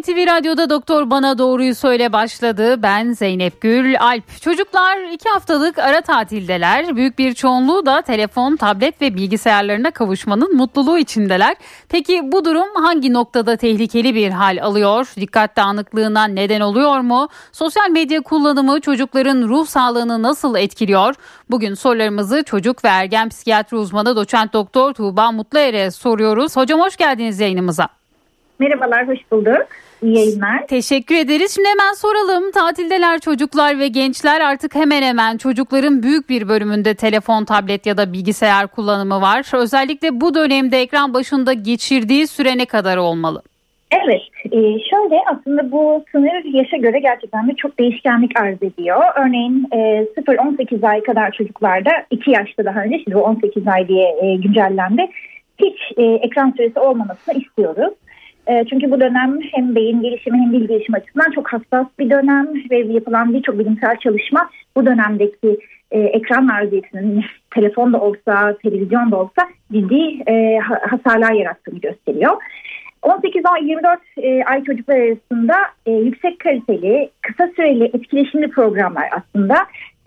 NTV Radyo'da Doktor Bana Doğruyu Söyle başladı. Ben Zeynep Gül Alp. Çocuklar iki haftalık ara tatildeler. Büyük bir çoğunluğu da telefon, tablet ve bilgisayarlarına kavuşmanın mutluluğu içindeler. Peki bu durum hangi noktada tehlikeli bir hal alıyor? Dikkat dağınıklığına neden oluyor mu? Sosyal medya kullanımı çocukların ruh sağlığını nasıl etkiliyor? Bugün sorularımızı çocuk ve ergen psikiyatri uzmanı doçent doktor Tuğba Mutluer'e soruyoruz. Hocam hoş geldiniz yayınımıza. Merhabalar, hoş bulduk. İyi yayınlar. Teşekkür ederiz. Şimdi hemen soralım. Tatildeler çocuklar ve gençler artık hemen hemen çocukların büyük bir bölümünde telefon, tablet ya da bilgisayar kullanımı var. Özellikle bu dönemde ekran başında geçirdiği süre ne kadar olmalı? Evet, e, şöyle aslında bu sınır yaşa göre gerçekten de çok değişkenlik arz ediyor. Örneğin e, 0-18 ay kadar çocuklarda 2 yaşta daha önce şimdi bu 18 ay diye e, güncellendi. Hiç e, ekran süresi olmamasını istiyoruz. E, çünkü bu dönem hem beyin gelişimi hem dil gelişimi açısından çok hassas bir dönem ve yapılan birçok bilimsel çalışma bu dönemdeki e, ekran maruziyetinin telefon da olsa, televizyon da olsa ciddi e, hasarlar yarattığını gösteriyor. 18-24 e, ay çocuklar arasında e, yüksek kaliteli, kısa süreli etkileşimli programlar aslında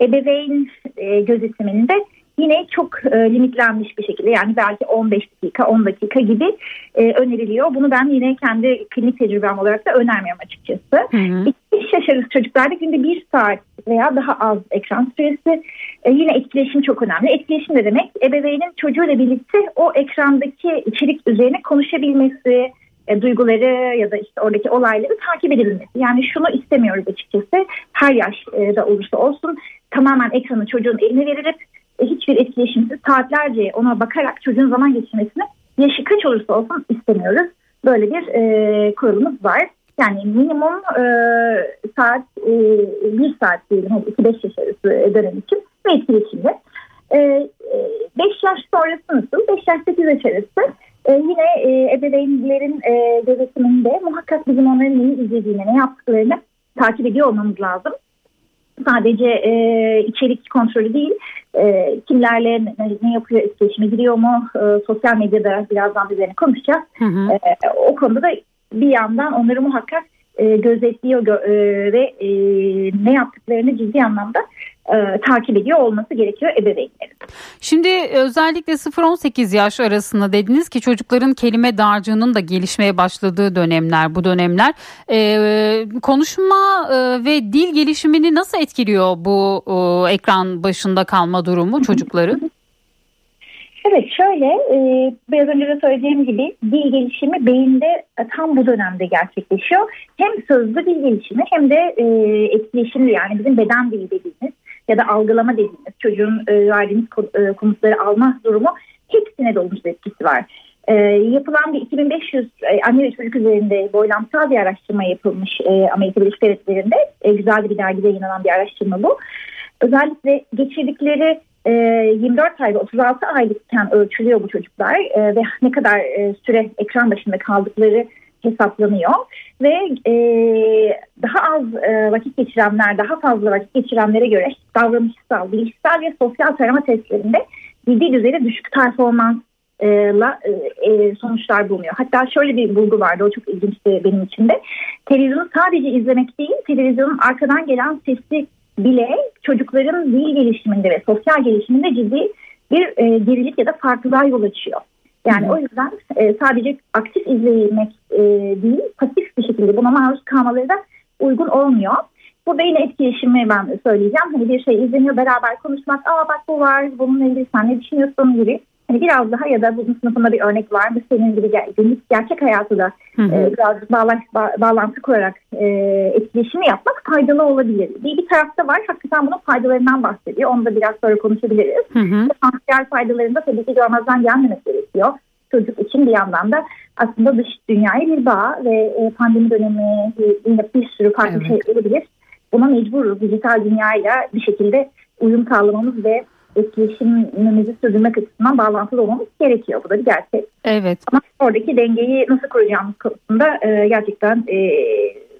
ebeveyn e, gözetiminde yine çok e, limitlenmiş bir şekilde yani belki 15 dakika 10 dakika gibi e, öneriliyor. Bunu ben yine kendi klinik tecrübem olarak da önermiyorum açıkçası. Hı hı. 5 yaş arası çocuklarda günde 1 saat veya daha az ekran süresi e, yine etkileşim çok önemli. Etkileşim ne demek? Ebeveynin çocuğuyla birlikte o ekrandaki içerik üzerine konuşabilmesi, e, duyguları ya da işte oradaki olayları takip edebilmesi. Yani şunu istemiyoruz açıkçası. Her yaşta olursa olsun tamamen ekranı çocuğun eline verilip e, hiçbir etkileşimsiz saatlerce ona bakarak çocuğun zaman geçirmesini yaşı kaç olursa olsun istemiyoruz. Böyle bir e, kuralımız var. Yani minimum e, saat e, bir saat diyelim 2-5 yaş arası dönem için ve etkileşimli. 5 e, e, yaş sonrası nasıl? 5 yaş 8 yaş arası e, yine e, ebeveynlerin e, gözetiminde muhakkak bizim onların neyi izlediğini, ne yaptıklarını takip ediyor olmamız lazım sadece e, içerik kontrolü değil, e, kimlerle ne, ne yapıyor, etkileşime giriyor mu, e, sosyal medyada birazdan üzerine konuşacağız. Hı hı. E, o konuda da bir yandan onları muhakkak e, gözetliyor gö e, ve e, ne yaptıklarını ciddi anlamda e, takip ediyor olması gerekiyor ebeveynlerin. Şimdi özellikle 0-18 yaş arasında dediniz ki çocukların kelime dağarcığının da gelişmeye başladığı dönemler bu dönemler. E, konuşma e, ve dil gelişimini nasıl etkiliyor bu e, ekran başında kalma durumu çocukları? Evet şöyle e, biraz önce de söylediğim gibi dil gelişimi beyinde tam bu dönemde gerçekleşiyor. Hem sözlü dil gelişimi hem de e, etkileşimli yani bizim beden dili dediğimiz ya da algılama dediğimiz çocuğun e, verdiğimiz e, komutları alma durumu hepsine de olumsuz etkisi var. E, yapılan bir 2500 e, anne ve çocuk üzerinde boylamsal bir araştırma yapılmış Amerika Birleşik Devletleri'nde. Güzel bir dergide yayınlanan bir araştırma bu. Özellikle geçirdikleri e, 24 ay ve 36 aylıkken ölçülüyor bu çocuklar ve ne kadar süre ekran başında kaldıkları hesaplanıyor ve e, daha az e, vakit geçirenler, daha fazla vakit geçirenlere göre davranışsal, bilişsel ve sosyal tarama testlerinde ciddi düzeyde düşük performans la, e, e, sonuçlar bulunuyor. Hatta şöyle bir bulgu vardı o çok ilginçti benim için de. Televizyonu sadece izlemek değil televizyonun arkadan gelen sesi bile çocukların dil gelişiminde ve sosyal gelişiminde ciddi bir e, gerilik ya da farklılığa yol açıyor. Yani Hı. o yüzden e, sadece aktif izlemek e, değil, pasif bir şekilde buna maruz kalmaları da uygun olmuyor. Burada yine etkileşimi ben söyleyeceğim. Hani bir şey izleniyor beraber konuşmak. Aa bak bu var, bununla ilgili sen ne düşünüyorsun gibi. Hani biraz daha ya da bunun sınıfında bir örnek var mı? Senin gibi günlük gerçek hayatı da e, biraz bağlantı, ba- bağlantı kurarak e, etkileşimi yapmak faydalı olabilir. Bir, bir tarafta var hakikaten bunun faydalarından bahsediyor. Onu da biraz sonra konuşabiliriz. Hı hı. Potansiyel faydalarında tabii ki görmezden gelmemek gerekiyor. Çocuk için bir yandan da aslında dış dünyaya bir bağ ve e, pandemi dönemi yine bir sürü farklı evet. şey olabilir. Buna mecburuz dijital dünyayla bir şekilde uyum sağlamamız ve etkileşimimizi sürdürmek açısından bağlantılı olmamız gerekiyor. Bu da bir gerçek. Evet. Ama oradaki dengeyi nasıl kuracağımız konusunda e, gerçekten e,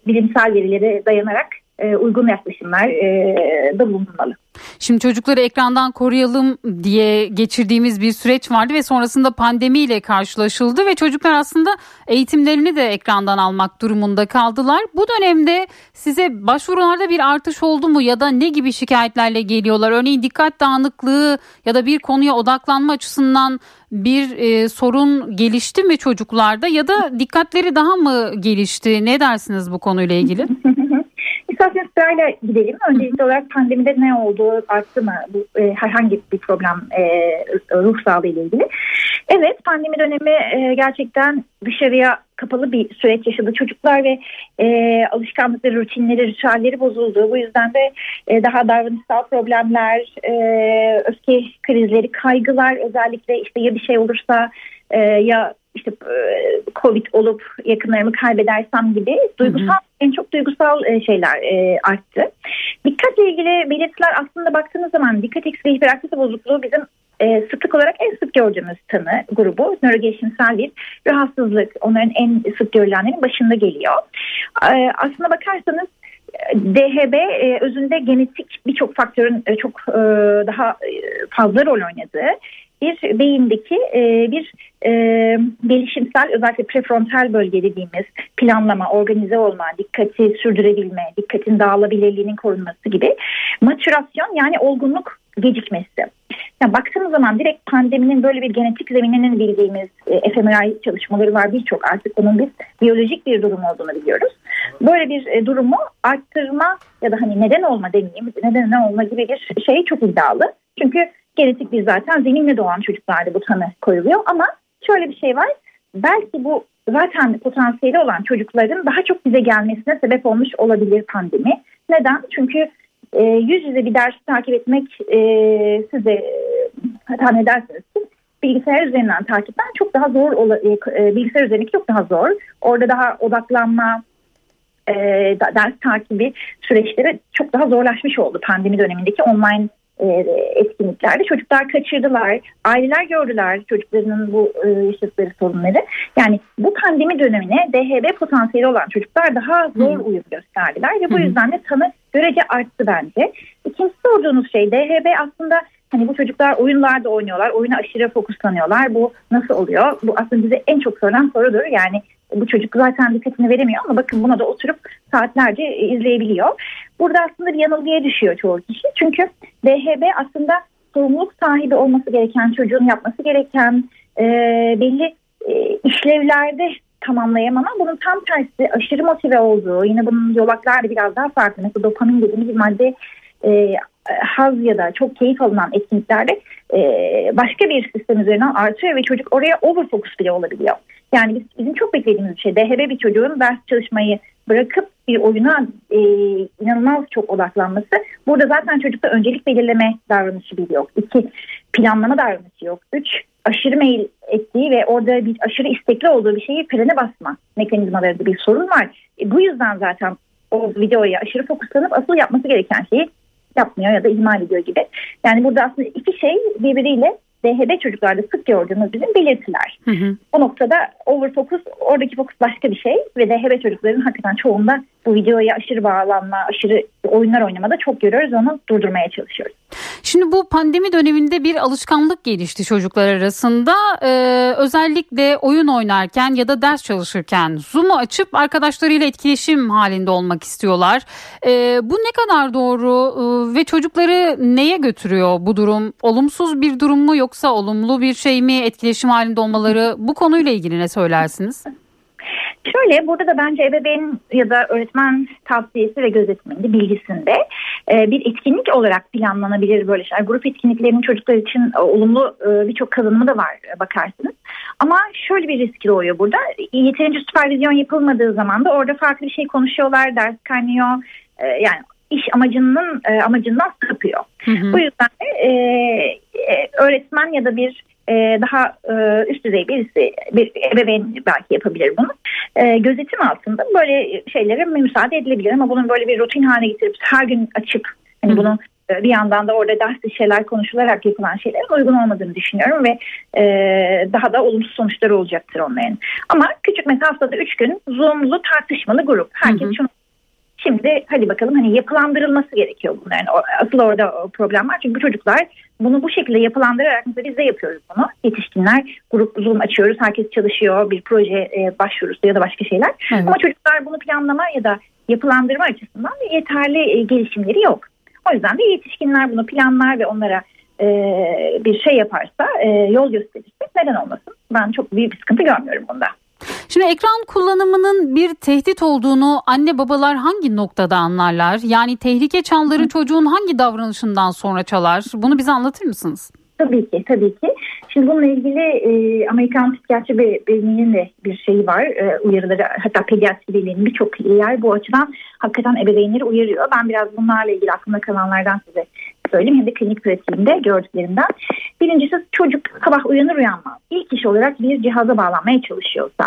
bilimsel verilere dayanarak e, uygun yaklaşımlar e, da bulunmalı. Şimdi çocukları ekrandan koruyalım diye geçirdiğimiz bir süreç vardı ve sonrasında pandemiyle karşılaşıldı ve çocuklar aslında eğitimlerini de ekrandan almak durumunda kaldılar. Bu dönemde size başvurularda bir artış oldu mu ya da ne gibi şikayetlerle geliyorlar? Örneğin dikkat dağınıklığı ya da bir konuya odaklanma açısından bir e, sorun gelişti mi çocuklarda ya da dikkatleri daha mı gelişti? Ne dersiniz bu konuyla ilgili? İsterseniz sırayla gidelim. Öncelikli olarak pandemide ne oldu, arttı mı bu, e, herhangi bir problem e, ruh sağlığı ile ilgili. Evet pandemi dönemi e, gerçekten dışarıya kapalı bir süreç yaşadı çocuklar ve e, alışkanlıkları, rutinleri, ritüelleri bozuldu. Bu yüzden de e, daha davranışsal problemler, e, öfke krizleri, kaygılar özellikle işte ya bir şey olursa e, ya işte e, Covid olup yakınlarımı kaybedersem gibi duygusal hı hı. en çok duygusal e, şeyler e, arttı. Dikkatle ilgili belirtiler aslında baktığınız zaman dikkat eksikliği hiperaktivite bozukluğu bizim e, sıklık olarak en sık gördüğümüz tanı grubu nörogelişimsel bir rahatsızlık onların en sık görülenlerin başında geliyor. E, aslına bakarsanız DHB e, özünde genetik birçok faktörün e, çok e, daha fazla rol oynadığı bir beyindeki e, bir e, gelişimsel özellikle prefrontal bölge dediğimiz planlama, organize olma, dikkati sürdürebilme, dikkatin dağılabilirliğinin korunması gibi matürasyon yani olgunluk gecikmesi. Yani baktığımız zaman direkt pandeminin böyle bir genetik zemininin bildiğimiz e, fMRI çalışmaları var birçok artık bunun biz biyolojik bir durum olduğunu biliyoruz. Böyle bir e, durumu arttırma ya da hani neden olma demeyeyim neden ne olma gibi bir şey çok iddialı. Çünkü genetik bir zaten zeminle doğan çocuklarda bu tanı koyuluyor ama şöyle bir şey var belki bu zaten potansiyeli olan çocukların daha çok bize gelmesine sebep olmuş olabilir pandemi. Neden? Çünkü e, yüz yüze bir dersi takip etmek e, size tahmin edersiniz ki bilgisayar üzerinden takipten çok daha zor e, e, bilgisayar üzerindeki çok daha zor. Orada daha odaklanma, e, ders takibi süreçleri çok daha zorlaşmış oldu pandemi dönemindeki online e, etkinliklerde. Çocuklar kaçırdılar, aileler gördüler çocuklarının bu e, yaşadıkları sorunları. Yani bu pandemi dönemine DHB potansiyeli olan çocuklar daha zor hmm. uyum gösterdiler ve bu yüzden de tanı görece arttı bence. İkinci sorduğunuz şey DHB aslında Hani bu çocuklar oyunlarda oynuyorlar, oyuna aşırı fokuslanıyorlar. Bu nasıl oluyor? Bu aslında bize en çok sorulan sorudur. Yani bu çocuk zaten dikkatini veremiyor ama bakın buna da oturup saatlerce izleyebiliyor. Burada aslında bir yanılgıya düşüyor çoğu kişi. Çünkü DHB aslında sorumluluk sahibi olması gereken, çocuğun yapması gereken e, belli e, işlevlerde tamamlayamam ama bunun tam tersi aşırı motive olduğu, yine bunun yolakları biraz daha farklı. Mesela dopamin dediğimiz bir madde e, haz ya da çok keyif alınan etkinliklerde e, başka bir sistem üzerinden artıyor ve çocuk oraya over focus bile olabiliyor. Yani biz, bizim çok beklediğimiz bir şey. DHB bir çocuğun ders çalışmayı bırakıp bir oyuna e, inanılmaz çok odaklanması. Burada zaten çocukta öncelik belirleme davranışı bile yok. İki, planlama davranışı yok. Üç, aşırı mail ettiği ve orada bir aşırı istekli olduğu bir şeyi frene basma mekanizmalarında bir sorun var. E, bu yüzden zaten o videoya aşırı fokuslanıp asıl yapması gereken şeyi yapmıyor ya da ihmal ediyor gibi. Yani burada aslında iki şey birbiriyle DHB çocuklarda sık gördüğümüz bizim belirtiler. Hı hı. O noktada over focus, oradaki fokus başka bir şey ve DHB çocukların hakikaten çoğunda bu videoya aşırı bağlanma, aşırı oyunlar oynamada çok görüyoruz. Onu durdurmaya çalışıyoruz. Şimdi bu pandemi döneminde bir alışkanlık gelişti çocuklar arasında. Ee, özellikle oyun oynarken ya da ders çalışırken Zoom'u açıp arkadaşlarıyla etkileşim halinde olmak istiyorlar. Ee, bu ne kadar doğru ee, ve çocukları neye götürüyor bu durum? Olumsuz bir durum mu yoksa olumlu bir şey mi etkileşim halinde olmaları? Bu konuyla ilgili ne söylersiniz? Şöyle burada da bence ebeveyn ya da öğretmen tavsiyesi ve gözetiminde bilgisinde e, bir etkinlik olarak planlanabilir böyle şeyler. Grup etkinliklerinin çocuklar için e, olumlu e, birçok kazanımı da var e, bakarsınız. Ama şöyle bir risk doğuyor burada. Yeterince süpervizyon yapılmadığı zaman da orada farklı bir şey konuşuyorlar, ders kaynıyor. E, yani iş amacının e, amacından sapıyor. Hı hı. Bu yüzden de e, öğretmen ya da bir e, daha e, üst düzey birisi bir ebeveyn belki yapabilir bunu. E, gözetim altında böyle şeylere müsaade edilebilir ama bunun böyle bir rutin haline getirip her gün açıp hani bunun bir yandan da orada ders şeyler konuşularak yapılan şeylerin uygun olmadığını düşünüyorum ve e, daha da olumsuz sonuçlar olacaktır onların. Ama küçük mesela haftada üç gün Zoom'lu tartışmalı grup. Herkes hı hı. şunu Şimdi hadi bakalım hani yapılandırılması gerekiyor bunların. Asıl orada problem var. Çünkü çocuklar bunu bu şekilde yapılandırarak mesela biz de yapıyoruz bunu. Yetişkinler grup Zoom açıyoruz. Herkes çalışıyor. Bir proje e, başvurusu ya da başka şeyler. Evet. Ama çocuklar bunu planlama ya da yapılandırma açısından yeterli e, gelişimleri yok. O yüzden de yetişkinler bunu planlar ve onlara e, bir şey yaparsa, e, yol gösterirse neden olmasın? Ben çok büyük bir sıkıntı görmüyorum bunda. Şimdi ekran kullanımının bir tehdit olduğunu anne babalar hangi noktada anlarlar? Yani tehlike çanları çocuğun hangi davranışından sonra çalar? Bunu bize anlatır mısınız? Tabii ki, tabii ki. Şimdi bununla ilgili e, Amerikan Psikiyatri Birliği'nin de bir şeyi var. E, uyarıları hatta Pediatri Birliği'nin birçok yer bu açıdan hakikaten ebeveynleri uyarıyor. Ben biraz bunlarla ilgili aklımda kalanlardan size söyleyeyim hem de klinik pratiğimde gördüklerimden. Birincisi çocuk sabah uyanır uyanmaz. İlk iş olarak bir cihaza bağlanmaya çalışıyorsa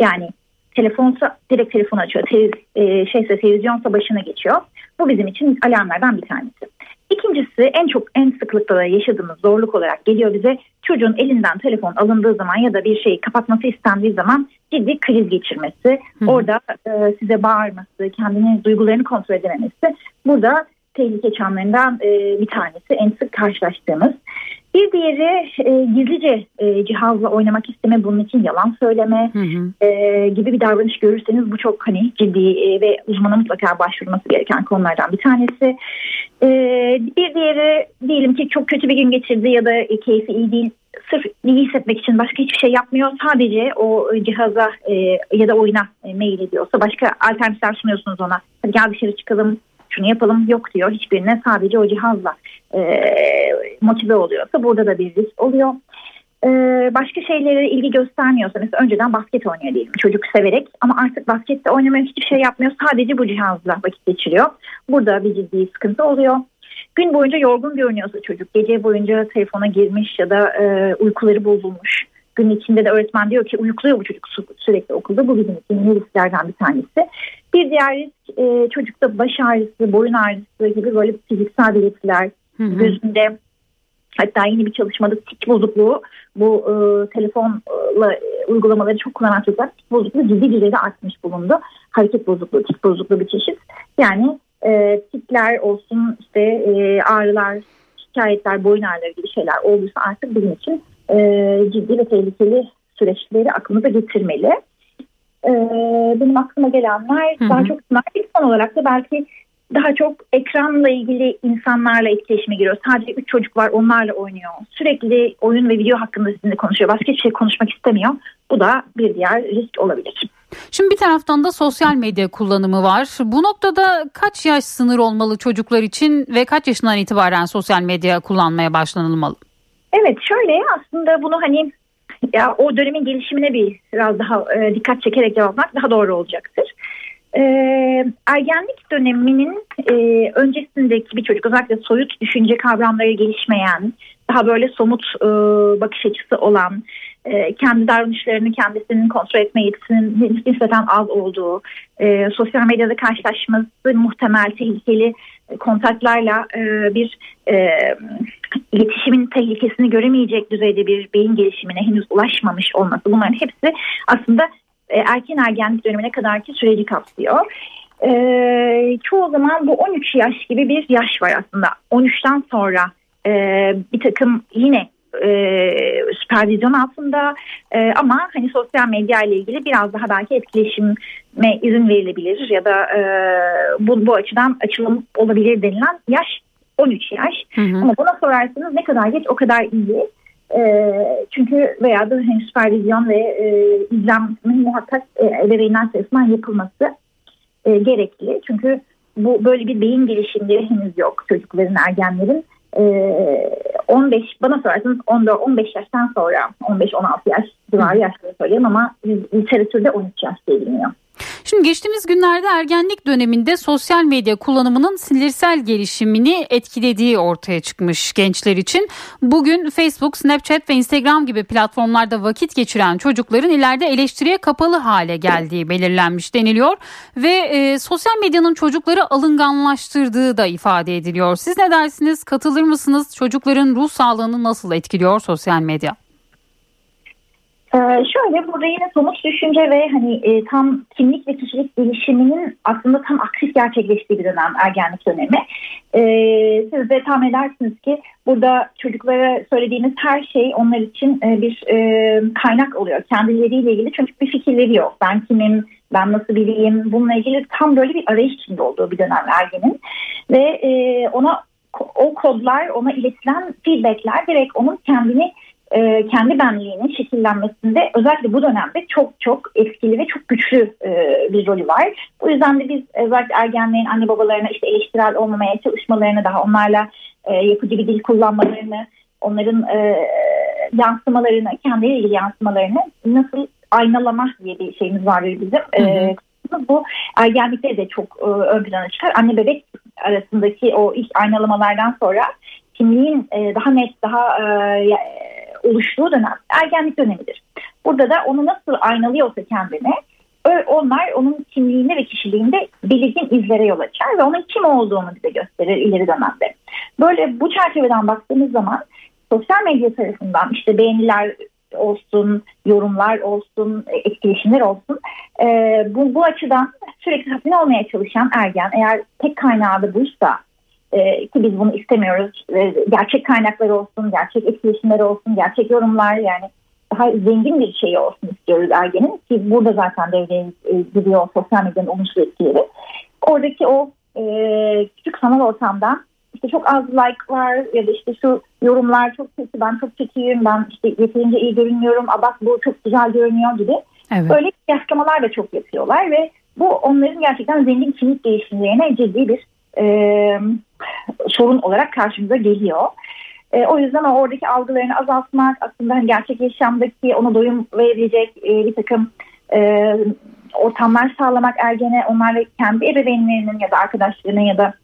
yani telefonsa direkt telefon açıyor. Te, e, şeyse televizyonsa başına geçiyor. Bu bizim için alarmlardan bir tanesi. İkincisi en çok en sıklıkla yaşadığımız zorluk olarak geliyor bize çocuğun elinden telefon alındığı zaman ya da bir şeyi kapatması istendiği zaman ciddi kriz geçirmesi, Hı. orada e, size bağırması, kendini duygularını kontrol edememesi. Burada tehlike çanlarından e, bir tanesi en sık karşılaştığımız. Bir diğeri e, gizlice e, cihazla oynamak isteme, bunun için yalan söyleme hı hı. E, gibi bir davranış görürseniz bu çok hani ciddi e, ve uzmana mutlaka başvurması gereken konulardan bir tanesi. E, bir diğeri diyelim ki çok kötü bir gün geçirdi ya da e, keyfi iyi değil. Sırf iyi hissetmek için başka hiçbir şey yapmıyor. Sadece o cihaza e, ya da oyuna e, mail ediyorsa başka alternatifler sunuyorsunuz ona. Hadi gel dışarı çıkalım, şunu yapalım yok diyor. Hiçbirine sadece o cihazla e, motive oluyorsa burada da bir risk oluyor. E, başka şeylere ilgi göstermiyorsa mesela önceden basket oynuyor diyelim çocuk severek ama artık baskette oynamaya hiçbir şey yapmıyor. Sadece bu cihazla vakit geçiriyor. Burada bir ciddi sıkıntı oluyor. Gün boyunca yorgun görünüyorsa çocuk gece boyunca telefona girmiş ya da e, uykuları bozulmuş gün içinde de öğretmen diyor ki uyukluyor bu çocuk sürekli okulda. Bu bizim için risklerden bir tanesi. Bir diğer risk e, çocukta baş ağrısı, boyun ağrısı gibi böyle fiziksel belirtiler gözünde Hatta yeni bir çalışmada tik bozukluğu bu e, telefonla e, uygulamaları çok kullanan çocuklar tik bozukluğu ciddi düzeyde artmış bulundu. Hareket bozukluğu, tik bozukluğu bir çeşit. Yani e, tikler olsun işte e, ağrılar, şikayetler, boyun ağrıları gibi şeyler olduysa artık bizim için e, ciddi ve tehlikeli süreçleri aklımıza getirmeli. E, benim aklıma gelenler hı hı. daha çok son olarak da belki daha çok ekranla ilgili insanlarla etkileşime giriyor. Sadece üç çocuk var onlarla oynuyor. Sürekli oyun ve video hakkında sizinle konuşuyor. Başka hiçbir şey konuşmak istemiyor. Bu da bir diğer risk olabilir. Şimdi bir taraftan da sosyal medya kullanımı var. Bu noktada kaç yaş sınır olmalı çocuklar için ve kaç yaşından itibaren sosyal medya kullanmaya başlanılmalı? Evet şöyle aslında bunu hani ya o dönemin gelişimine bir biraz daha e, dikkat çekerek cevaplamak daha doğru olacaktır. E, ergenlik döneminin e, öncesindeki bir çocuk özellikle soyut düşünce kavramları gelişmeyen, daha böyle somut e, bakış açısı olan, e, kendi davranışlarını kendisinin kontrol etme yetisinin nispeten az olduğu, e, sosyal medyada karşılaşması muhtemel tehlikeli kontaklarla e, bir e, iletişimin tehlikesini göremeyecek düzeyde bir beyin gelişimine henüz ulaşmamış olması bunların hepsi aslında e, erken ergenlik dönemine kadarki süreci kapsıyor. E, çoğu zaman bu 13 yaş gibi bir yaş var aslında. 13'ten sonra e, bir takım yine e, süpervizyon altında e, ama hani sosyal medya ile ilgili biraz daha belki etkileşime izin verilebilir ya da e, bu, bu açıdan açılım olabilir denilen yaş 13 yaş. Hı hı. Ama buna sorarsanız ne kadar geç o kadar iyi. E, çünkü veya da hani süpervizyon ve e, izlenmenin muhakkak e, ebeveynler tarafından yapılması e, gerekli. Çünkü bu böyle bir beyin gelişimleri henüz yok çocukların, ergenlerin. 15 ee, bana sorarsanız 14-15 yaştan sonra 15-16 yaş civarı yaşları söyleyeyim ama literatürde 13 yaş deniliyor. Şimdi geçtiğimiz günlerde ergenlik döneminde sosyal medya kullanımının sinirsel gelişimini etkilediği ortaya çıkmış gençler için. Bugün Facebook, Snapchat ve Instagram gibi platformlarda vakit geçiren çocukların ileride eleştiriye kapalı hale geldiği belirlenmiş deniliyor ve e, sosyal medyanın çocukları alınganlaştırdığı da ifade ediliyor. Siz ne dersiniz? Katılır mısınız? Çocukların ruh sağlığını nasıl etkiliyor sosyal medya? Ee, şöyle burada yine somut düşünce ve hani e, tam kimlik ve kişilik gelişiminin aslında tam aktif gerçekleştiği bir dönem ergenlik dönemi. Ee, siz de tahmin edersiniz ki burada çocuklara söylediğiniz her şey onlar için e, bir e, kaynak oluyor. Kendileriyle ilgili çünkü bir fikirleri yok. Ben kimim, ben nasıl biriyim bununla ilgili tam böyle bir arayış içinde olduğu bir dönem ergenin. Ve e, ona o kodlar, ona iletilen feedbackler direkt onun kendini e, kendi benliğinin şekillenmesinde özellikle bu dönemde çok çok etkili ve çok güçlü e, bir rolü var. Bu yüzden de biz özellikle ergenlerin anne babalarına işte eleştirel olmamaya çalışmalarını daha onlarla e, yapıcı bir dil kullanmalarını, onların e, yansımalarını, kendiyle ilgili yansımalarını nasıl aynalama diye bir şeyimiz var bizim. Hı hı. E, bu ergenlikte de çok e, ön plana çıkar. Anne bebek arasındaki o ilk aynalamalardan sonra kimliğin e, daha net, daha e, oluştuğu dönem ergenlik dönemidir. Burada da onu nasıl aynalıyorsa kendine onlar onun kimliğinde ve kişiliğinde belirgin izlere yol açar ve onun kim olduğunu bize gösterir ileri dönemde. Böyle bu çerçeveden baktığımız zaman sosyal medya tarafından işte beğeniler olsun, yorumlar olsun, etkileşimler olsun. E, bu, bu açıdan sürekli hafif olmaya çalışan ergen eğer tek kaynağı da buysa e, ki biz bunu istemiyoruz. E, gerçek kaynaklar olsun, gerçek etkileşimler olsun, gerçek yorumlar yani daha zengin bir şey olsun istiyoruz ergenin ki burada zaten devreye e, gidiyor sosyal medyanın olumsuz etkileri. Oradaki o e, küçük sanal ortamda işte çok az like var ya da işte şu yorumlar çok kötü ben çok kötüyüm ben işte yeterince iyi görünmüyorum bak bu çok güzel görünüyor gibi evet. böyle kıyaslamalar da çok yapıyorlar ve bu onların gerçekten zengin kimlik değişimlerine ciddi bir e, sorun olarak karşımıza geliyor. E, o yüzden oradaki algılarını azaltmak aslında hani gerçek yaşamdaki ona doyum verecek e, bir takım e, ortamlar sağlamak ergene onlarla kendi ebeveynlerinin ya da arkadaşlarının ya da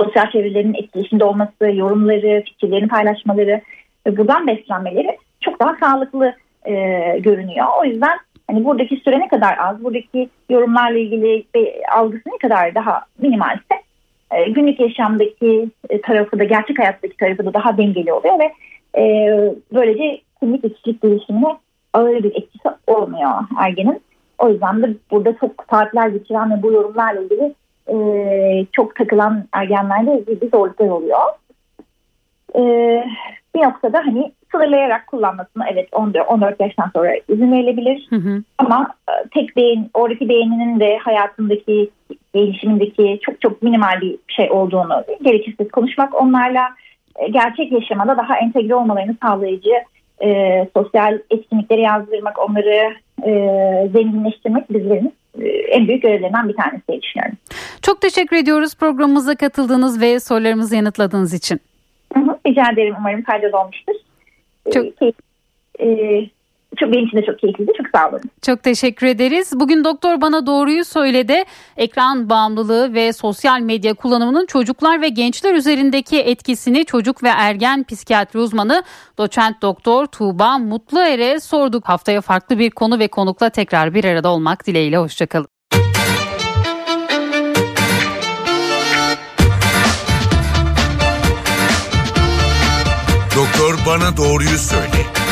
sosyal çevrelerinin etkileşimde olması, yorumları, fikirlerini paylaşmaları ve buradan beslenmeleri çok daha sağlıklı e, görünüyor. O yüzden hani buradaki süre ne kadar az, buradaki yorumlarla ilgili algısı ne kadar daha minimalse e, günlük yaşamdaki e, tarafı da gerçek hayattaki tarafı da daha dengeli oluyor ve e, böylece kimlik ve kişilik ağır bir etkisi olmuyor ergenin. O yüzden de burada çok saatler geçiren ve bu yorumlarla ilgili e, çok takılan ergenlerde bir zorluklar oluyor. E, bir noktada hani sınırlayarak kullanmasını evet 14, 14 yaştan sonra izin verilebilir. Hı hı. Ama e, tek beğen, oradaki beğeninin de hayatındaki gelişimindeki çok çok minimal bir şey olduğunu gerekirse konuşmak onlarla e, gerçek yaşamada daha entegre olmalarını sağlayıcı e, sosyal etkinliklere yazdırmak, onları e, zenginleştirmek bizlerin e, en büyük görevlerinden bir tanesi diye düşünüyorum. Çok teşekkür ediyoruz programımıza katıldığınız ve sorularımızı yanıtladığınız için. Rica ederim. Umarım faydalı olmuştur. Çok, e, e, çok benim için de çok keyifliydi. Çok sağ olun. Çok teşekkür ederiz. Bugün doktor bana doğruyu söyledi. Ekran bağımlılığı ve sosyal medya kullanımının çocuklar ve gençler üzerindeki etkisini çocuk ve ergen psikiyatri uzmanı doçent doktor Tuğba Mutluer'e sorduk. Haftaya farklı bir konu ve konukla tekrar bir arada olmak dileğiyle. Hoşçakalın. Doktor bana doğruyu söyle.